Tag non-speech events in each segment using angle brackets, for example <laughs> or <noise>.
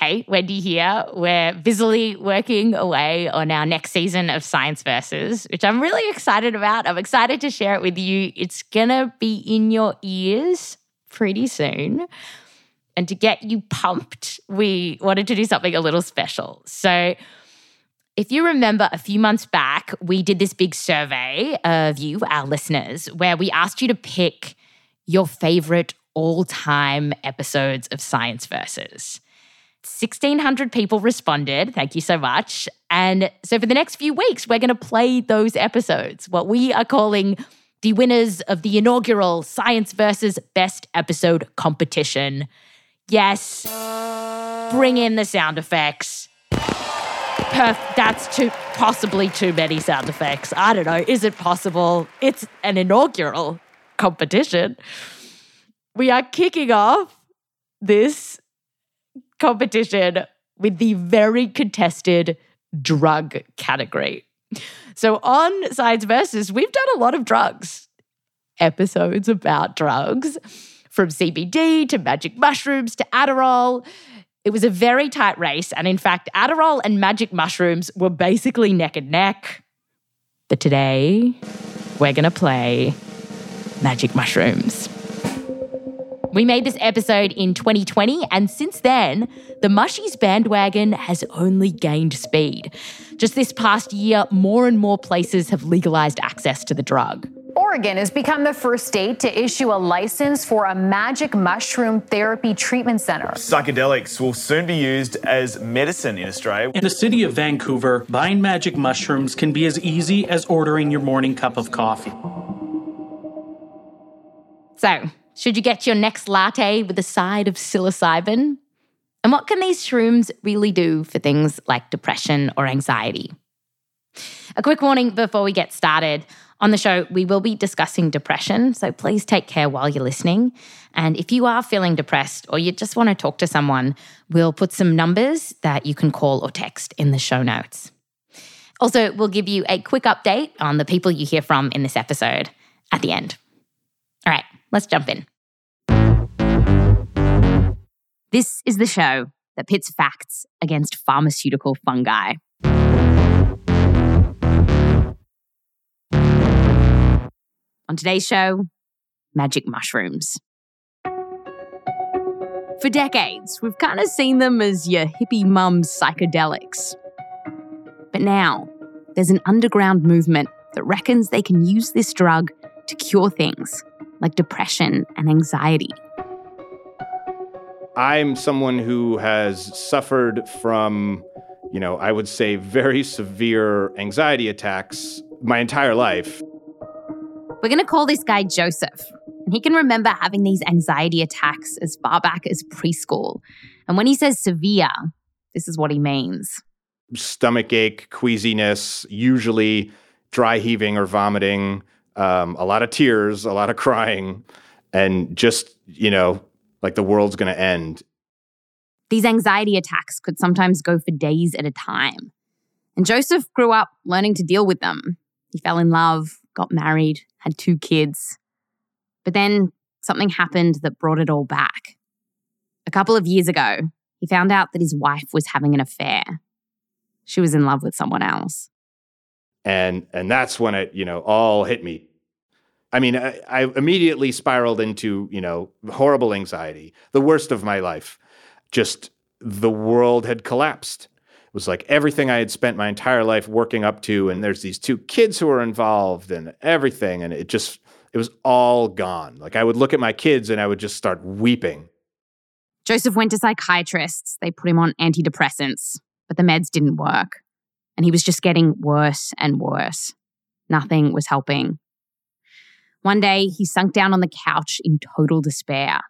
Hey, Wendy here. We're busily working away on our next season of Science Versus, which I'm really excited about. I'm excited to share it with you. It's going to be in your ears pretty soon. And to get you pumped, we wanted to do something a little special. So, if you remember a few months back, we did this big survey of you, our listeners, where we asked you to pick your favorite all time episodes of Science Versus. 1,600 people responded. Thank you so much. And so for the next few weeks, we're going to play those episodes, what we are calling the winners of the inaugural Science versus Best Episode competition. Yes, bring in the sound effects. Perf- that's too possibly too many sound effects. I don't know. Is it possible? It's an inaugural competition. We are kicking off this competition with the very contested drug category. So on Science Versus, we've done a lot of drugs, episodes about drugs, from CBD to magic mushrooms to Adderall. It was a very tight race. And in fact, Adderall and magic mushrooms were basically neck and neck. But today, we're going to play magic mushrooms. We made this episode in 2020, and since then, the Mushies bandwagon has only gained speed. Just this past year, more and more places have legalized access to the drug. Oregon has become the first state to issue a license for a magic mushroom therapy treatment center. Psychedelics will soon be used as medicine in Australia. In the city of Vancouver, buying magic mushrooms can be as easy as ordering your morning cup of coffee. So, should you get your next latte with a side of psilocybin? And what can these shrooms really do for things like depression or anxiety? A quick warning before we get started. On the show, we will be discussing depression, so please take care while you're listening. And if you are feeling depressed or you just want to talk to someone, we'll put some numbers that you can call or text in the show notes. Also, we'll give you a quick update on the people you hear from in this episode at the end. All right, let's jump in. This is the show that pits facts against pharmaceutical fungi. On today's show, magic mushrooms. For decades, we've kind of seen them as your hippie mum's psychedelics. But now, there's an underground movement that reckons they can use this drug to cure things like depression and anxiety. I'm someone who has suffered from, you know, I would say very severe anxiety attacks my entire life. We're going to call this guy Joseph. And he can remember having these anxiety attacks as far back as preschool. And when he says severe, this is what he means stomach ache, queasiness, usually dry heaving or vomiting, um, a lot of tears, a lot of <laughs> crying, and just, you know, like the world's going to end. These anxiety attacks could sometimes go for days at a time. And Joseph grew up learning to deal with them. He fell in love, got married, had two kids. But then something happened that brought it all back. A couple of years ago, he found out that his wife was having an affair. She was in love with someone else. And and that's when it, you know, all hit me. I mean, I, I immediately spiraled into, you know, horrible anxiety, the worst of my life. Just the world had collapsed. It was like everything I had spent my entire life working up to, and there's these two kids who are involved and everything. And it just, it was all gone. Like I would look at my kids and I would just start weeping. Joseph went to psychiatrists. They put him on antidepressants, but the meds didn't work. And he was just getting worse and worse. Nothing was helping. One day, he sunk down on the couch in total despair.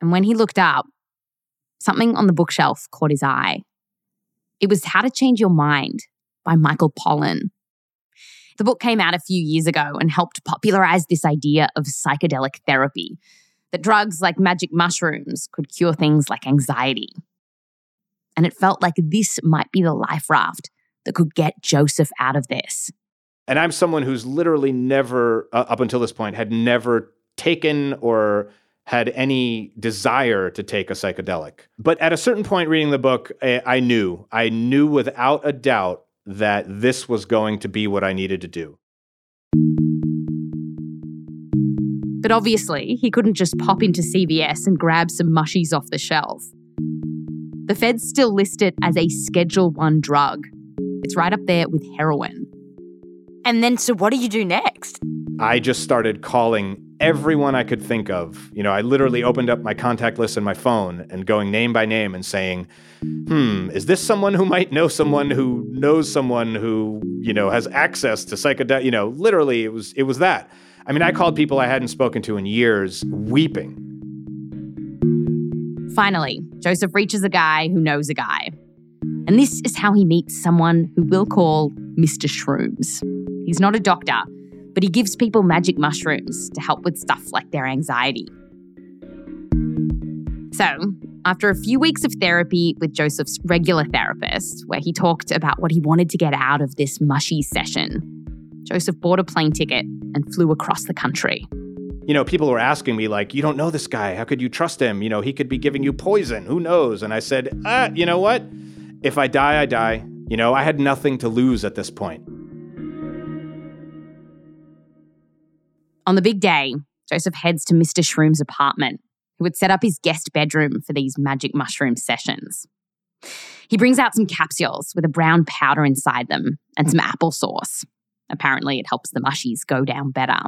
And when he looked up, something on the bookshelf caught his eye. It was How to Change Your Mind by Michael Pollan. The book came out a few years ago and helped popularize this idea of psychedelic therapy that drugs like magic mushrooms could cure things like anxiety. And it felt like this might be the life raft that could get Joseph out of this. And I'm someone who's literally never, uh, up until this point, had never taken or had any desire to take a psychedelic. But at a certain point reading the book, I, I knew, I knew without a doubt that this was going to be what I needed to do. But obviously, he couldn't just pop into CVS and grab some mushies off the shelf. The feds still list it as a Schedule 1 drug. It's right up there with heroin. And then, so what do you do next? I just started calling everyone I could think of. You know, I literally opened up my contact list on my phone and going name by name and saying, hmm, is this someone who might know someone who knows someone who, you know, has access to psychedelic, you know, literally it was it was that. I mean, I called people I hadn't spoken to in years weeping. Finally, Joseph reaches a guy who knows a guy. And this is how he meets someone who we'll call Mr. Shrooms. He's not a doctor, but he gives people magic mushrooms to help with stuff like their anxiety. So, after a few weeks of therapy with Joseph's regular therapist, where he talked about what he wanted to get out of this mushy session, Joseph bought a plane ticket and flew across the country. You know, people were asking me, like, you don't know this guy. How could you trust him? You know, he could be giving you poison. Who knows? And I said, ah, you know what? If I die, I die. You know, I had nothing to lose at this point. On the big day, Joseph heads to Mr. Shroom's apartment, who had set up his guest bedroom for these magic mushroom sessions. He brings out some capsules with a brown powder inside them and some applesauce. Apparently, it helps the mushies go down better.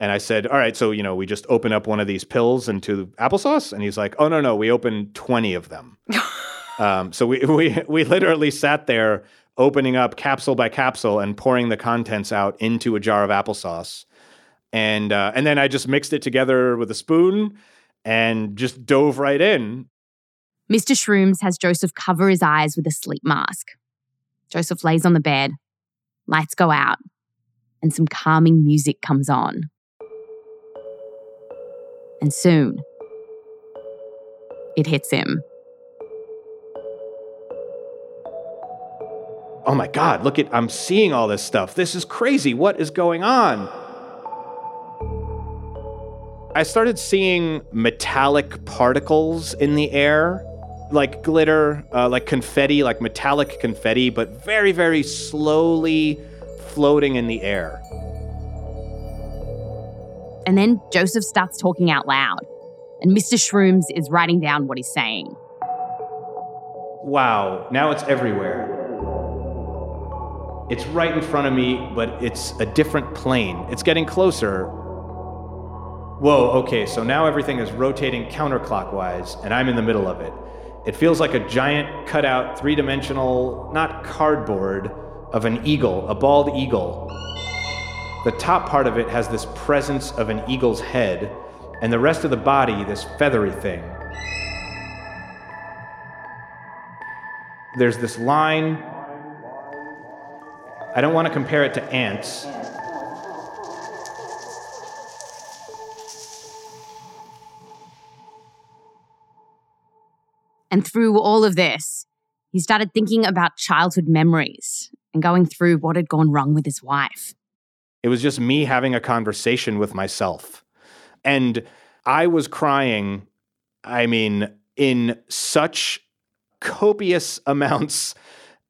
And I said, All right, so, you know, we just open up one of these pills into applesauce? And he's like, Oh, no, no, we opened 20 of them. <laughs> um, so we, we, we literally sat there opening up capsule by capsule and pouring the contents out into a jar of applesauce. And, uh, and then I just mixed it together with a spoon and just dove right in. Mr. Shrooms has Joseph cover his eyes with a sleep mask. Joseph lays on the bed, lights go out, and some calming music comes on. And soon, it hits him. Oh my God, look at, I'm seeing all this stuff. This is crazy. What is going on? I started seeing metallic particles in the air, like glitter, uh, like confetti, like metallic confetti, but very, very slowly floating in the air. And then Joseph starts talking out loud, and Mr. Shrooms is writing down what he's saying. Wow, now it's everywhere. It's right in front of me, but it's a different plane. It's getting closer. Whoa, okay, so now everything is rotating counterclockwise, and I'm in the middle of it. It feels like a giant cutout, three dimensional, not cardboard, of an eagle, a bald eagle. The top part of it has this presence of an eagle's head, and the rest of the body, this feathery thing. There's this line. I don't want to compare it to ants. And through all of this, he started thinking about childhood memories and going through what had gone wrong with his wife. It was just me having a conversation with myself. And I was crying, I mean, in such copious <laughs> amounts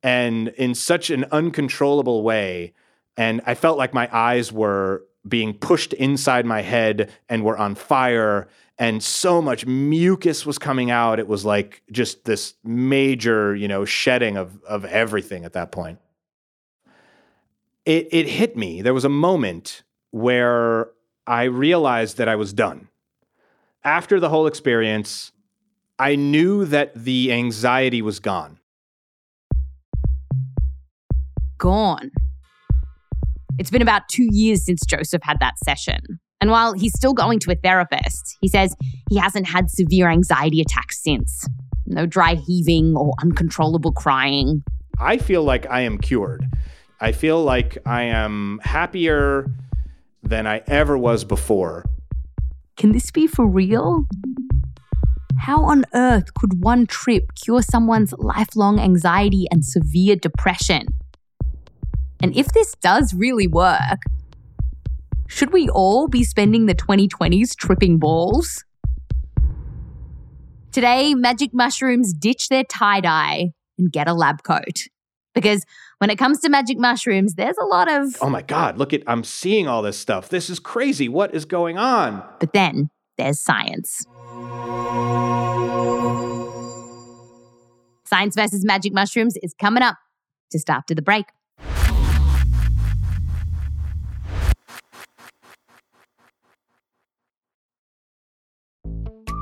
and in such an uncontrollable way. And I felt like my eyes were being pushed inside my head and were on fire and so much mucus was coming out. It was like just this major you know shedding of of everything at that point. It it hit me. There was a moment where i realized that i was done. After the whole experience i knew that the anxiety was gone. Gone it's been about two years since Joseph had that session. And while he's still going to a therapist, he says he hasn't had severe anxiety attacks since. No dry heaving or uncontrollable crying. I feel like I am cured. I feel like I am happier than I ever was before. Can this be for real? How on earth could one trip cure someone's lifelong anxiety and severe depression? And if this does really work, should we all be spending the 2020s tripping balls? Today, magic mushrooms ditch their tie dye and get a lab coat. Because when it comes to magic mushrooms, there's a lot of. Oh my God, look at, I'm seeing all this stuff. This is crazy. What is going on? But then there's science. Science versus magic mushrooms is coming up just after the break.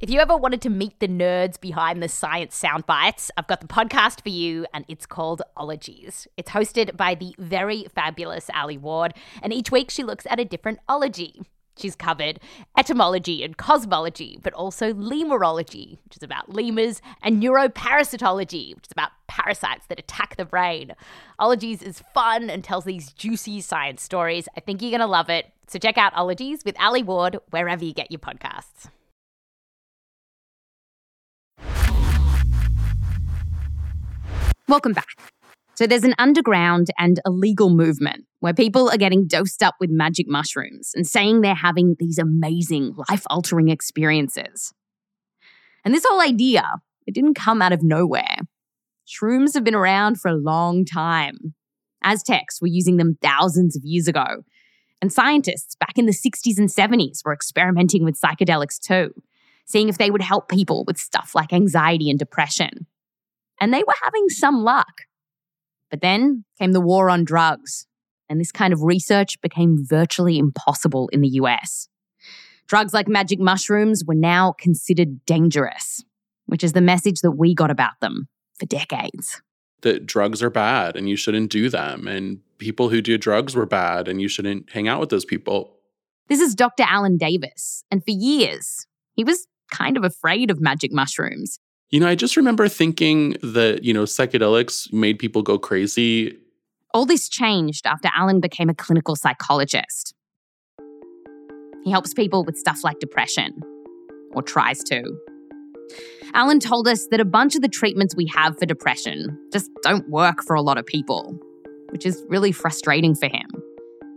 If you ever wanted to meet the nerds behind the science sound bites, I've got the podcast for you, and it's called Ologies. It's hosted by the very fabulous Alie Ward, and each week she looks at a different ology. She's covered etymology and cosmology, but also lemurology, which is about lemurs, and neuroparasitology, which is about parasites that attack the brain. Ologies is fun and tells these juicy science stories. I think you're going to love it. So check out Ologies with Alie Ward wherever you get your podcasts. Welcome back. So, there's an underground and illegal movement where people are getting dosed up with magic mushrooms and saying they're having these amazing, life altering experiences. And this whole idea, it didn't come out of nowhere. Shrooms have been around for a long time. Aztecs were using them thousands of years ago. And scientists back in the 60s and 70s were experimenting with psychedelics too, seeing if they would help people with stuff like anxiety and depression and they were having some luck. But then came the war on drugs, and this kind of research became virtually impossible in the US. Drugs like magic mushrooms were now considered dangerous, which is the message that we got about them for decades. That drugs are bad and you shouldn't do them, and people who do drugs were bad and you shouldn't hang out with those people. This is Dr. Alan Davis, and for years, he was kind of afraid of magic mushrooms. You know, I just remember thinking that, you know, psychedelics made people go crazy. All this changed after Alan became a clinical psychologist. He helps people with stuff like depression, or tries to. Alan told us that a bunch of the treatments we have for depression just don't work for a lot of people, which is really frustrating for him.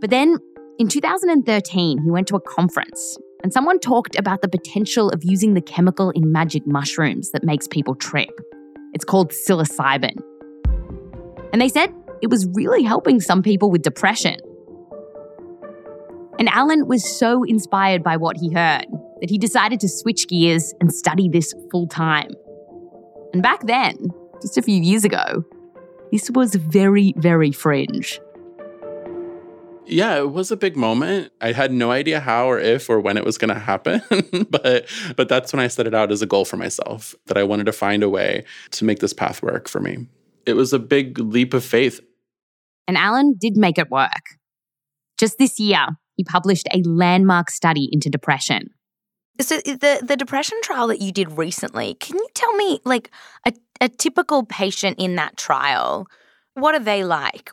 But then in 2013, he went to a conference and someone talked about the potential of using the chemical in magic mushrooms that makes people trip. It's called psilocybin. And they said it was really helping some people with depression. And Alan was so inspired by what he heard that he decided to switch gears and study this full time. And back then, just a few years ago, this was very, very fringe. Yeah, it was a big moment. I had no idea how or if or when it was going to happen, <laughs> but but that's when I set it out as a goal for myself that I wanted to find a way to make this path work for me. It was a big leap of faith. And Alan did make it work. Just this year, he published a landmark study into depression. So the the depression trial that you did recently, can you tell me like a, a typical patient in that trial, what are they like?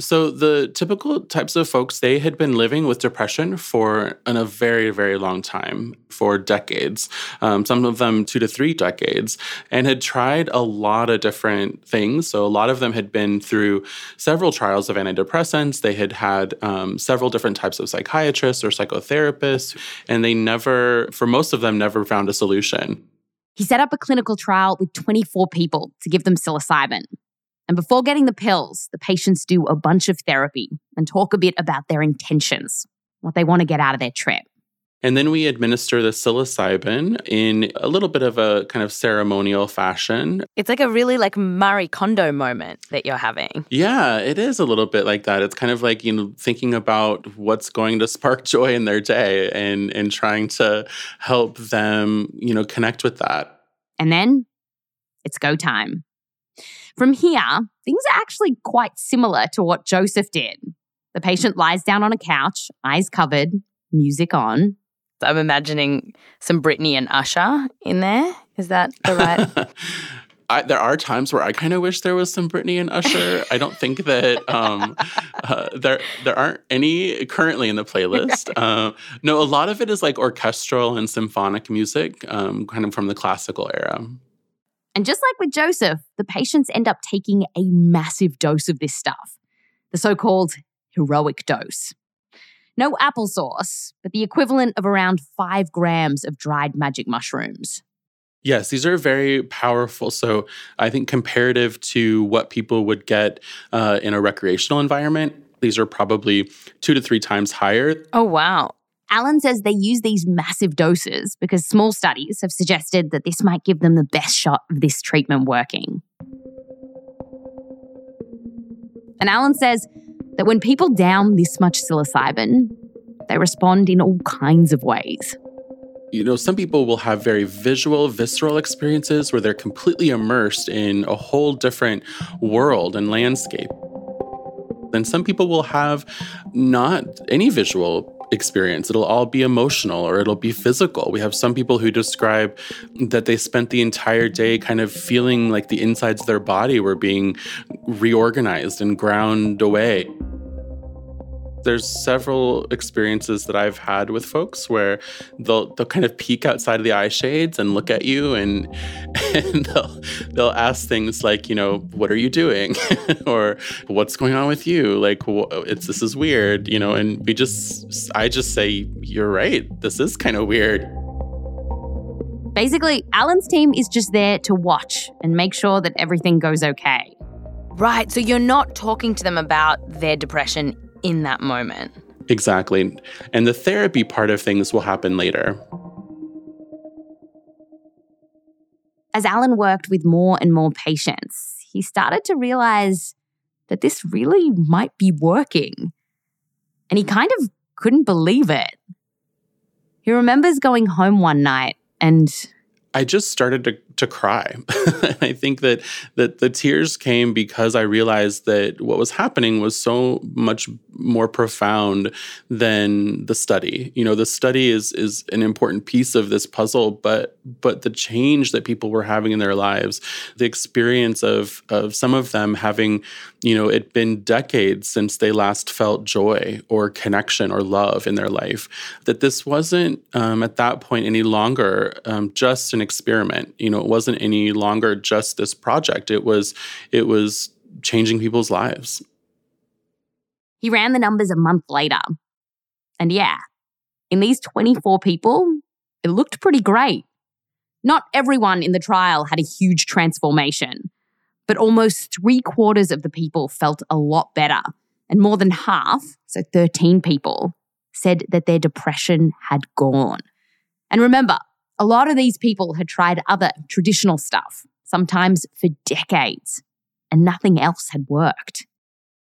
So the typical types of folks, they had been living with depression for in a very, very long time, for decades, um, some of them two to three decades, and had tried a lot of different things. So a lot of them had been through several trials of antidepressants. They had had um, several different types of psychiatrists or psychotherapists, and they never, for most of them, never found a solution. He set up a clinical trial with 24 people to give them psilocybin. And before getting the pills, the patients do a bunch of therapy and talk a bit about their intentions, what they want to get out of their trip. And then we administer the psilocybin in a little bit of a kind of ceremonial fashion. It's like a really like Marie Kondo moment that you're having. Yeah, it is a little bit like that. It's kind of like, you know, thinking about what's going to spark <laughs> joy in their day and and trying to help them, you know, connect with that. And then it's go time. From here, things are actually quite similar to what Joseph did. The patient lies down on a couch, eyes covered, music on. I'm imagining some Britney and Usher in there. Is that the right? <laughs> I, there are times where I kind of wish there was some Britney and Usher. I don't think that um, uh, there there aren't any currently in the playlist. <laughs> Uh, no, a lot of it is like orchestral and symphonic music, um, kind of from the classical era. And just like with Joseph, the patients end up taking a massive dose of this stuff, the so called heroic dose. No applesauce, but the equivalent of around five grams of dried magic mushrooms. Yes, these are very powerful. So I think comparative to what people would get uh, in a recreational environment, these are probably two to three times higher. Oh, wow. Alan says they use these massive doses because small studies have suggested that this might give them the best shot of this treatment working. And Alan says that when people down this much psilocybin, they respond in all kinds of ways. You know, some people will have very visual, visceral experiences where they're completely immersed in a whole different world and landscape. Then some people will have not any visual experience. It'll all be emotional or it'll be physical. We have some people who describe that they spent the entire day kind of feeling like the insides of their body were being reorganized and ground away there's several experiences that I've had with folks where they'll they'll kind of peek outside of the eye shades and look at you and <laughs> and they'll they'll ask things like, you know, what are you doing? <laughs> or what's going on with you? Like it's this is weird, you know, and we just I just say you're right. This is kind of weird. Basically, Alan's team is just there to watch and make sure that everything goes okay. Right, so you're not talking to them about their depression in that moment. Exactly. And the therapy part of things will happen later. As Alan worked with more and more patients, he started to realize that this really might be working. And he kind of couldn't believe it. He remembers going home one night and I just started to to cry. <laughs> I think that that the tears came because I realized that what was happening was so much more profound than the study. You know, the study is is an important piece of this puzzle, but but the change that people were having in their lives, the experience of of some of them having, you know, it been decades since they last felt joy or connection or love in their life, that this wasn't um, at that point any longer um, just an experiment. You know, wasn't any longer just this project. It was it was changing people's lives. He ran the numbers a month later. And yeah, in these 24 people, it looked pretty great. Not everyone in the trial had a huge transformation, but almost three quarters of the people felt a lot better. And more than half, so 13 people, said that their depression had gone. And remember, a lot of these people had tried other traditional stuff, sometimes for decades, and nothing else had worked.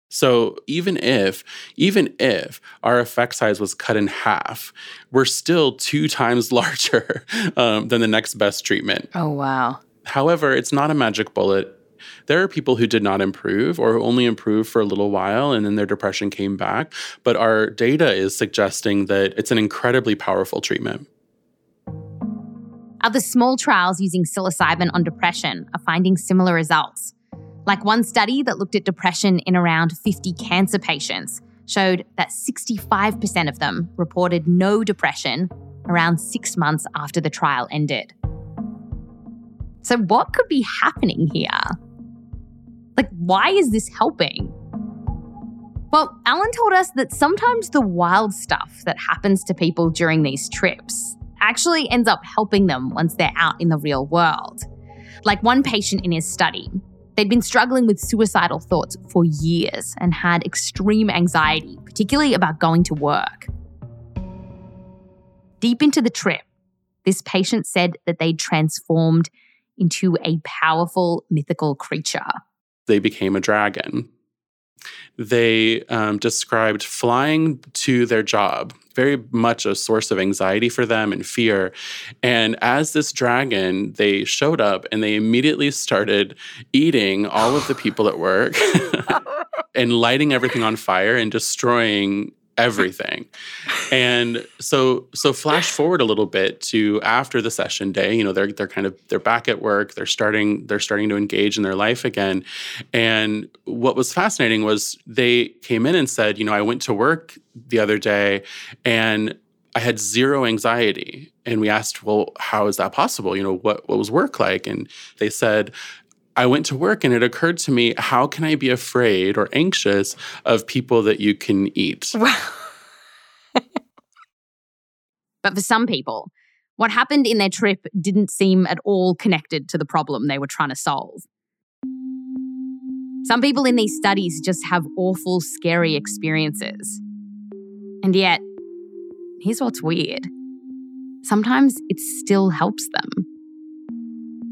So even if even if our effect size was cut in half, we're still two times <laughs> larger um, than the next best treatment. Oh wow! However, it's not a magic bullet. There are people who did not improve or who only improved for a little while and then their depression came back. But our data is suggesting that it's an incredibly powerful treatment. Other small trials using psilocybin on depression are finding similar results. Like one study that looked at depression in around 50 cancer patients showed that 65% of them reported no depression around six months after the trial ended. So, what could be happening here? Like, why is this helping? Well, Alan told us that sometimes the wild stuff that happens to people during these trips actually ends up helping them once they're out in the real world. Like one patient in his study, they'd been struggling with suicidal thoughts for years and had extreme anxiety, particularly about going to work. Deep into the trip, this patient said that they'd transformed into a powerful mythical creature. They became a dragon they um, described flying to their job very much a source of anxiety for them and fear. And as this dragon, they showed up and they immediately started eating all of the people at work <laughs> <laughs> and lighting everything on fire and destroying everything. and so so flash forward a little bit to after the session day, you know, they're they're kind of they're back at work, they're starting they're starting to engage in their life again. And what was fascinating was they came in and said, you know, I went to work the other day and I had zero anxiety. And we asked, well, how is that possible? You know, what what was work like? And they said, I went to work and it occurred to me, how can I be afraid or anxious of people that you can eat? <laughs> but for some people, what happened in their trip didn't seem at all connected to the problem they were trying to solve. Some people in these studies just have awful, scary experiences. And yet, here's what's weird sometimes it still helps them.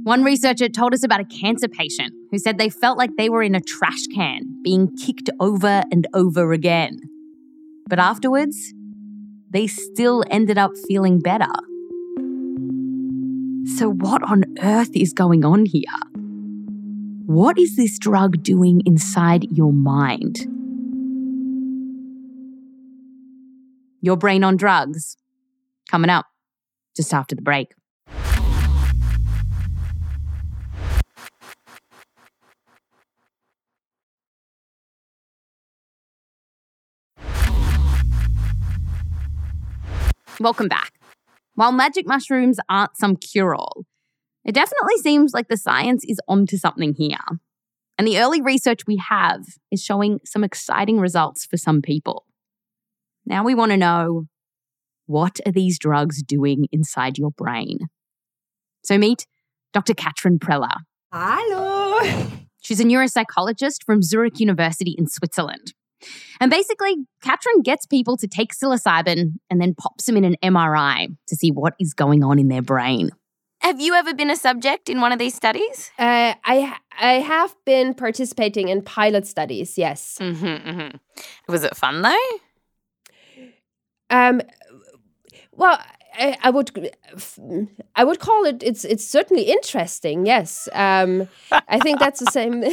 One researcher told us about a cancer patient who said they felt like they were in a trash can, being kicked over and over again. But afterwards, they still ended up feeling better. So, what on earth is going on here? What is this drug doing inside your mind? Your brain on drugs. Coming up just after the break. Welcome back. While magic mushrooms aren't some cure all, it definitely seems like the science is onto something here. And the early research we have is showing some exciting results for some people. Now we want to know what are these drugs doing inside your brain? So meet Dr. Katrin Preller. Hello. She's a neuropsychologist from Zurich University in Switzerland. And basically, Katrin gets people to take psilocybin and then pops them in an MRI to see what is going on in their brain. Have you ever been a subject in one of these studies? Uh, I I have been participating in pilot studies. Yes. Mm-hmm, mm-hmm. Was it fun though? Um. Well, I, I, would I would call it. It's it's certainly interesting. Yes. Um. I think that's the same.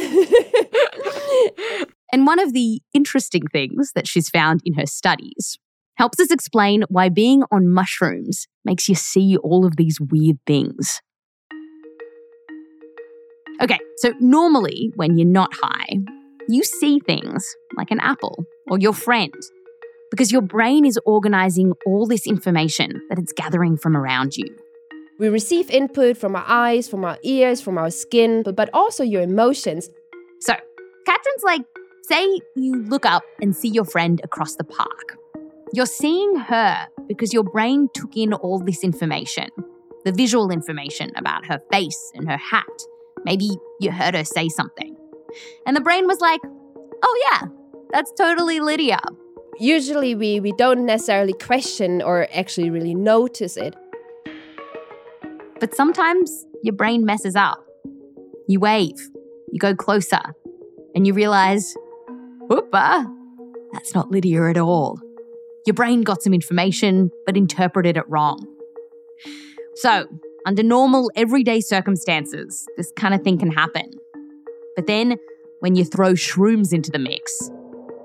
<laughs> And one of the interesting things that she's found in her studies helps us explain why being on mushrooms makes you see all of these weird things. Okay, so normally when you're not high, you see things like an apple or your friend because your brain is organizing all this information that it's gathering from around you. We receive input from our eyes, from our ears, from our skin, but, but also your emotions. So, Katrin's like, Say you look up and see your friend across the park. You're seeing her because your brain took in all this information the visual information about her face and her hat. Maybe you heard her say something. And the brain was like, oh, yeah, that's totally Lydia. Usually, we, we don't necessarily question or actually really notice it. But sometimes your brain messes up. You wave, you go closer, and you realize Whoopa! That's not Lydia at all. Your brain got some information, but interpreted it wrong. So, under normal, everyday circumstances, this kind of thing can happen. But then, when you throw shrooms into the mix,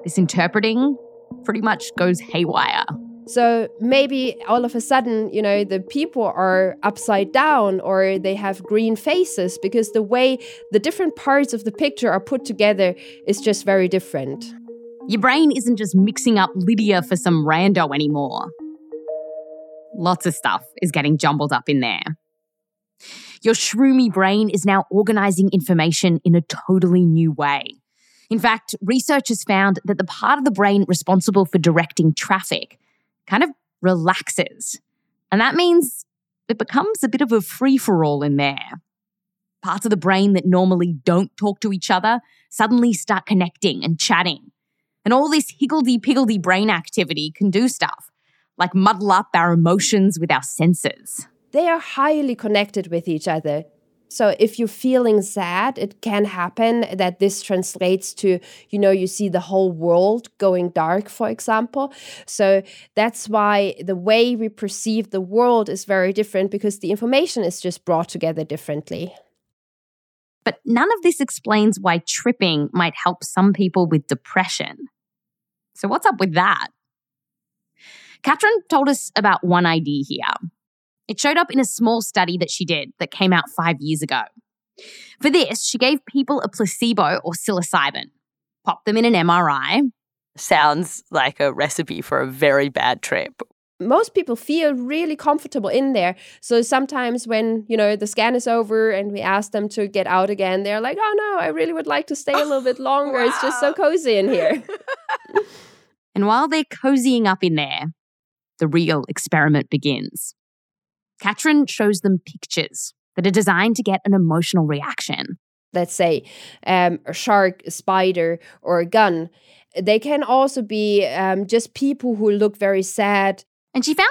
this interpreting pretty much goes haywire. So maybe all of a sudden, you know, the people are upside down or they have green faces because the way the different parts of the picture are put together is just very different. Your brain isn't just mixing up Lydia for some rando anymore. Lots of stuff is getting jumbled up in there. Your shroomy brain is now organizing information in a totally new way. In fact, researchers found that the part of the brain responsible for directing traffic kind of relaxes. And that means it becomes a bit of a free for all in there. Parts of the brain that normally don't talk to each other suddenly start connecting and chatting. And all this higgledy piggledy brain activity can do stuff like muddle up our emotions with our senses. They are highly connected with each other. So if you're feeling sad, it can happen that this translates to, you know, you see the whole world going dark, for example. So that's why the way we perceive the world is very different because the information is just brought together differently. But none of this explains why tripping might help some people with depression. So, what's up with that? Katrin told us about one idea here. It showed up in a small study that she did that came out five years ago. For this, she gave people a placebo or psilocybin, popped them in an MRI. Sounds like a recipe for a very bad trip. Most people feel really comfortable in there. So sometimes when, you know, the scan is over and we ask them to get out again, they're like, "Oh no, I really would like to stay a little bit <laughs> longer. wow. It's just so cozy in here." <laughs> and while they're cozying up in there, the real experiment begins. Katrin shows them pictures that are designed to get an emotional reaction. Let's say um, a shark, a spider, or a gun. They can also be um, just people who look very sad. And she found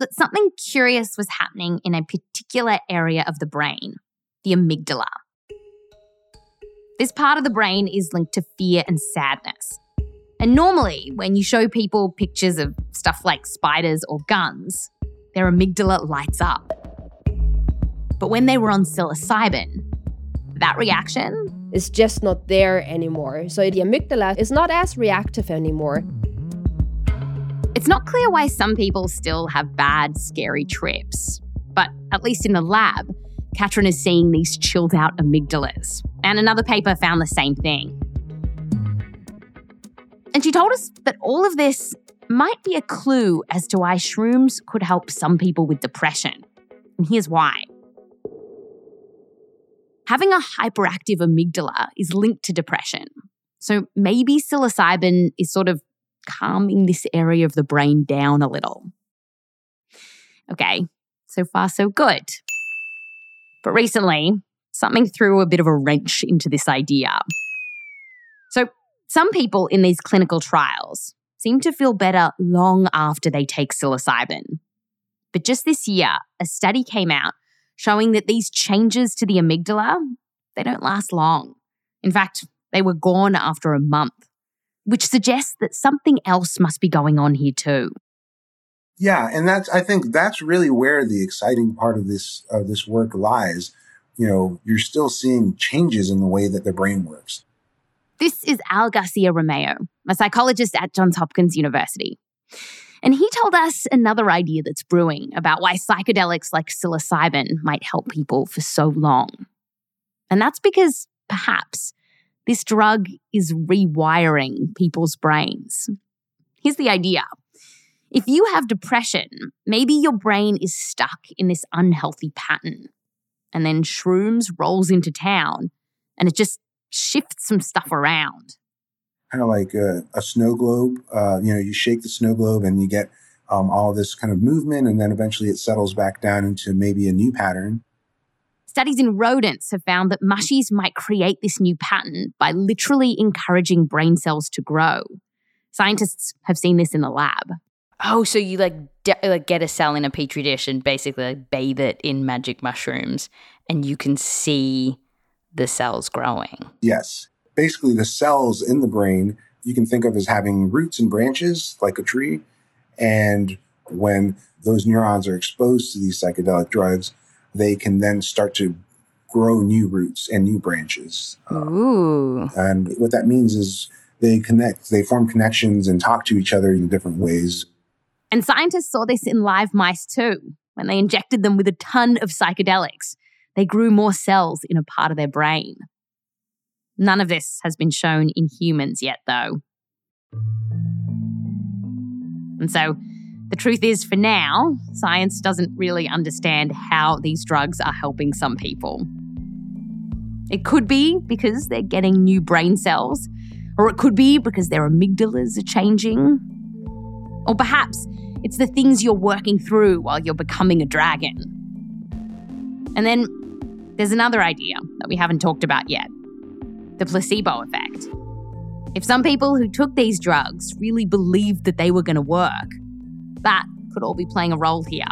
that something curious was happening in a particular area of the brain, the amygdala. This part of the brain is linked to fear and sadness. And normally, when you show people pictures of stuff like spiders or guns, their amygdala lights up. But when they were on psilocybin, that reaction is just not there anymore. So the amygdala is not as reactive anymore. It's not clear why some people still have bad, scary trips. But at least in the lab, Katrin is seeing these chilled out amygdalas. And another paper found the same thing. And she told us that all of this might be a clue as to why shrooms could help some people with depression. And here's why. Having a hyperactive amygdala is linked to depression. So maybe psilocybin is sort of calming this area of the brain down a little. Okay, so far so good. But recently, something threw a bit of a wrench into this idea. So, some people in these clinical trials seem to feel better long after they take psilocybin. But just this year, a study came out showing that these changes to the amygdala, they don't last long. In fact, they were gone after a month, which suggests that something else must be going on here too. Yeah, and that's I think that's really where the exciting part of this of this work lies. You know, you're still seeing changes in the way that the brain works. This is Al Garcia Romeu, a psychologist at Johns Hopkins University. And he told us another idea that's brewing about why psychedelics like psilocybin might help people for so long. And that's because perhaps this drug is rewiring people's brains. Here's the idea if you have depression, maybe your brain is stuck in this unhealthy pattern. And then shrooms rolls into town and it just shift some stuff around. Kind of like a, a snow globe. Uh, you know, you shake the snow globe and you get um, all this kind of movement, and then eventually it settles back down into maybe a new pattern. Studies in rodents have found that mushies might create this new pattern by literally encouraging brain cells to grow. Scientists have seen this in the lab. Oh, so you like de- like get a cell in a petri dish and basically like bathe it in magic mushrooms, and you can see the cells growing. Yes. Basically, the cells in the brain you can think of as having roots and branches like a tree. And when those neurons are exposed to these psychedelic drugs, they can then start to grow new roots and new branches. Um, Ooh. and what that means is they connect, they form connections and talk to each other in different ways. And scientists saw this in live mice too, when they injected them with a ton of psychedelics they grew more cells in a part of their brain. None of this has been shown in humans yet, though. And so, the truth is, for now, science doesn't really understand how these drugs are helping some people. It could be because they're getting new brain cells, or it could be because their amygdalas are changing. Or perhaps it's the things you're working through while you're becoming a dragon. And then there's another idea that we haven't talked about yet the placebo effect. If some people who took these drugs really believed that they were going to work, that could all be playing a role here.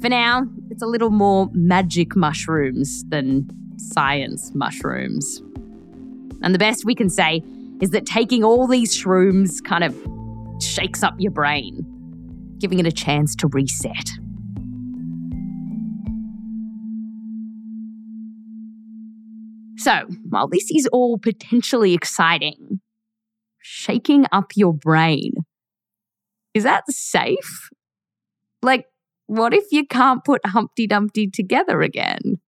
For now, it's a little more magic mushrooms than science mushrooms. And the best we can say is that taking all these shrooms kind of shakes up your brain, giving it a chance to reset. So, while this is all potentially exciting, shaking up your brain Is that safe? Like, what if you can't put Humpty Dumpty together again?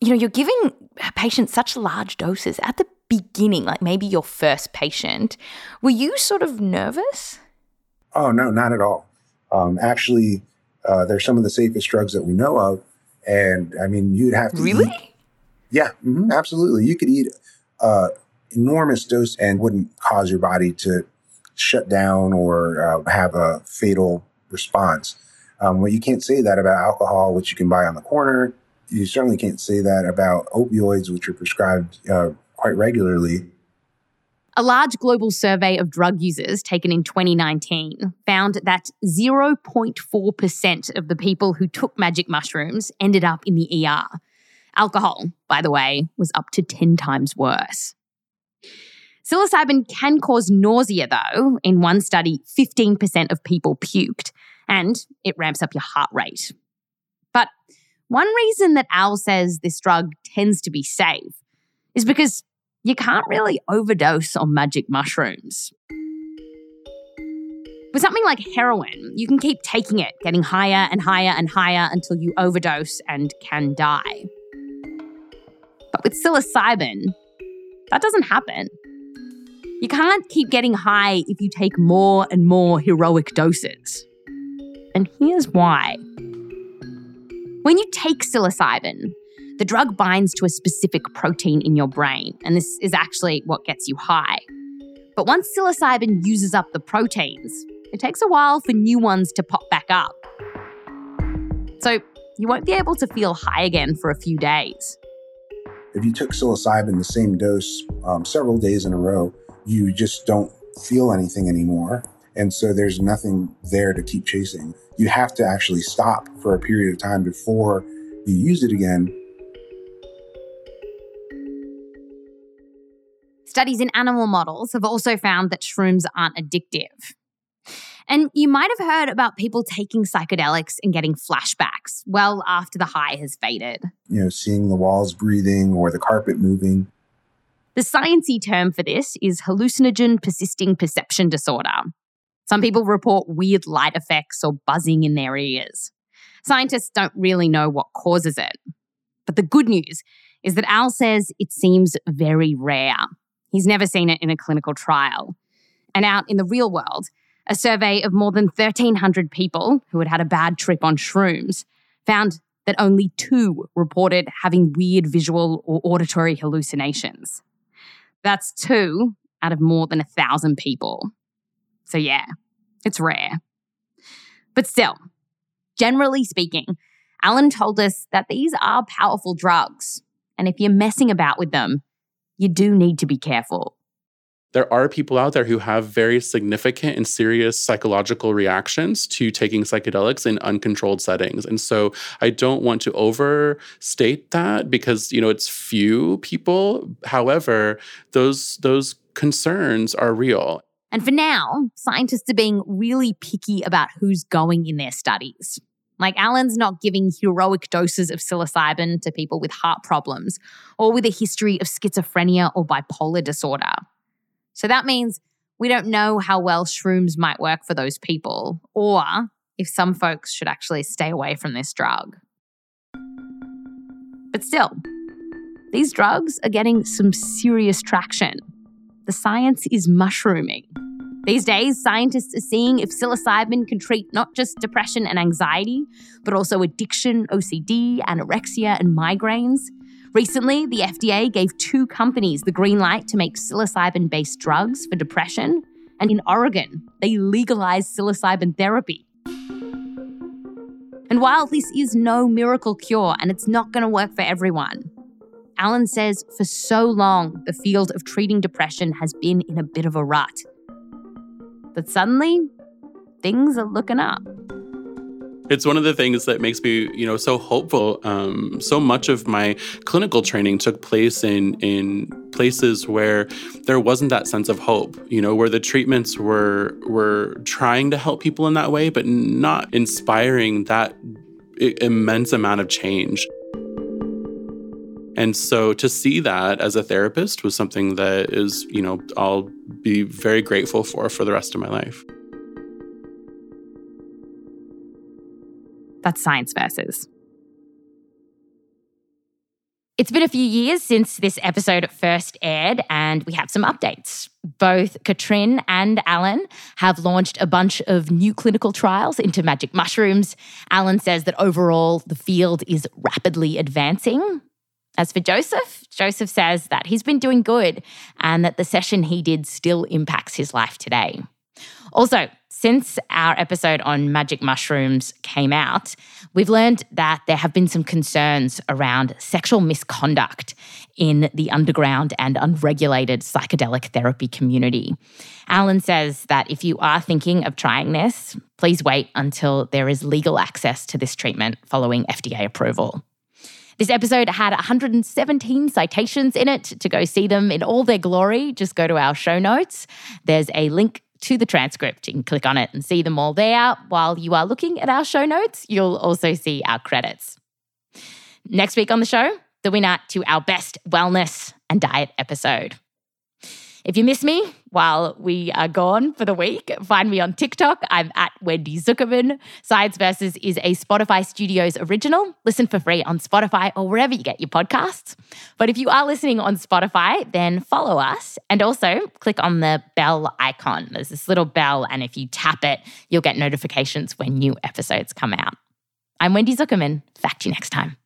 You know, you're giving patients such large doses at the beginning, like maybe your first patient. Were you sort of nervous? Oh, no, not at all. Um, actually, uh, they're some of the safest drugs that we know of. And I mean, you'd have to. Really? Eat, yeah, mm-hmm, absolutely. You could eat uh, enormous dose and wouldn't cause your body to shut down or uh, have a fatal response. Um, well, you can't say that about alcohol, which you can buy on the corner. You certainly can't say that about opioids, which are prescribed uh, quite regularly. A large global survey of drug users taken in 2019 found that 0.4% of the people who took magic mushrooms ended up in the ER. Alcohol, by the way, was up to 10 times worse. Psilocybin can cause nausea, though. In one study, 15% of people puked, and it ramps up your heart rate. But one reason that Al says this drug tends to be safe is because you can't really overdose on magic mushrooms. With something like heroin, you can keep taking it, getting higher and higher and higher until you overdose and can die. But with psilocybin, that doesn't happen. You can't keep getting high if you take more and more heroic doses. And here's why. When you take psilocybin, the drug binds to a specific protein in your brain, and this is actually what gets you high. But once psilocybin uses up the proteins, it takes a while for new ones to pop back up. So you won't be able to feel high again for a few days. If you took psilocybin the same dose um, several days in a row, you just don't feel anything anymore. And so there's nothing there to keep chasing. You have to actually stop for a period of time before you use it again. Studies in animal models have also found that shrooms aren't addictive. And you might have heard about people taking psychedelics and getting flashbacks well after the high has faded. You know, seeing the walls breathing or the carpet moving. The sciencey term for this is hallucinogen persisting perception disorder. Some people report weird light effects or buzzing in their ears. Scientists don't really know what causes it. But the good news is that Al says it seems very rare. He's never seen it in a clinical trial. And out in the real world, a survey of more than 1,300 people who had had a bad trip on shrooms found that only two reported having weird visual or auditory hallucinations. That's two out of more than a thousand people. So, yeah, it's rare. But still, generally speaking, Alan told us that these are powerful drugs. And if you're messing about with them, you do need to be careful. There are people out there who have very significant and serious psychological reactions to taking psychedelics in uncontrolled settings. And so I don't want to overstate that because, you know, it's few people. However, those those concerns are real. And for now, scientists are being really picky about who's going in their studies. Like Alan's not giving heroic doses of psilocybin to people with heart problems or with a history of schizophrenia or bipolar disorder. So that means we don't know how well shrooms might work for those people or if some folks should actually stay away from this drug. But still, these drugs are getting some serious traction. The science is mushrooming. These days, scientists are seeing if psilocybin can treat not just depression and anxiety, but also addiction, OCD, anorexia, and migraines. Recently, the FDA gave two companies the green light to make psilocybin based drugs for depression. And in Oregon, they legalized psilocybin therapy. And while this is no miracle cure and it's not going to work for everyone, Alan says for so long the field of treating depression has been in a bit of a rut. But suddenly, things are looking up. It's one of the things that makes me, you know, so hopeful. Um, so much of my clinical training took place in in places where there wasn't that sense of hope. You know, where the treatments were were trying to help people in that way, but not inspiring that immense amount of change. And so to see that as a therapist was something that is, you know, I'll be very grateful for for the rest of my life. That's Science Versus. It's been a few years since this episode first aired, and we have some updates. Both Katrin and Alan have launched a bunch of new clinical trials into magic mushrooms. Alan says that overall, the field is rapidly advancing. As for Joseph, Joseph says that he's been doing good and that the session he did still impacts his life today. Also, since our episode on magic mushrooms came out, we've learned that there have been some concerns around sexual misconduct in the underground and unregulated psychedelic therapy community. Alan says that if you are thinking of trying this, please wait until there is legal access to this treatment following FDA approval. This episode had 117 citations in it. To go see them in all their glory, just go to our show notes. There's a link to the transcript. You can click on it and see them all there. While you are looking at our show notes, you'll also see our credits. Next week on the show, the winner to our best wellness and diet episode. If you miss me while we are gone for the week, find me on TikTok. I'm at Wendy Zukerman. Science Versus is a Spotify Studios original. Listen for free on Spotify or wherever you get your podcasts. But if you are listening on Spotify, then follow us and also click on the bell icon. There's this little bell, and if you tap it, you'll get notifications when new episodes come out. I'm Wendy Zukerman. Fact you next time.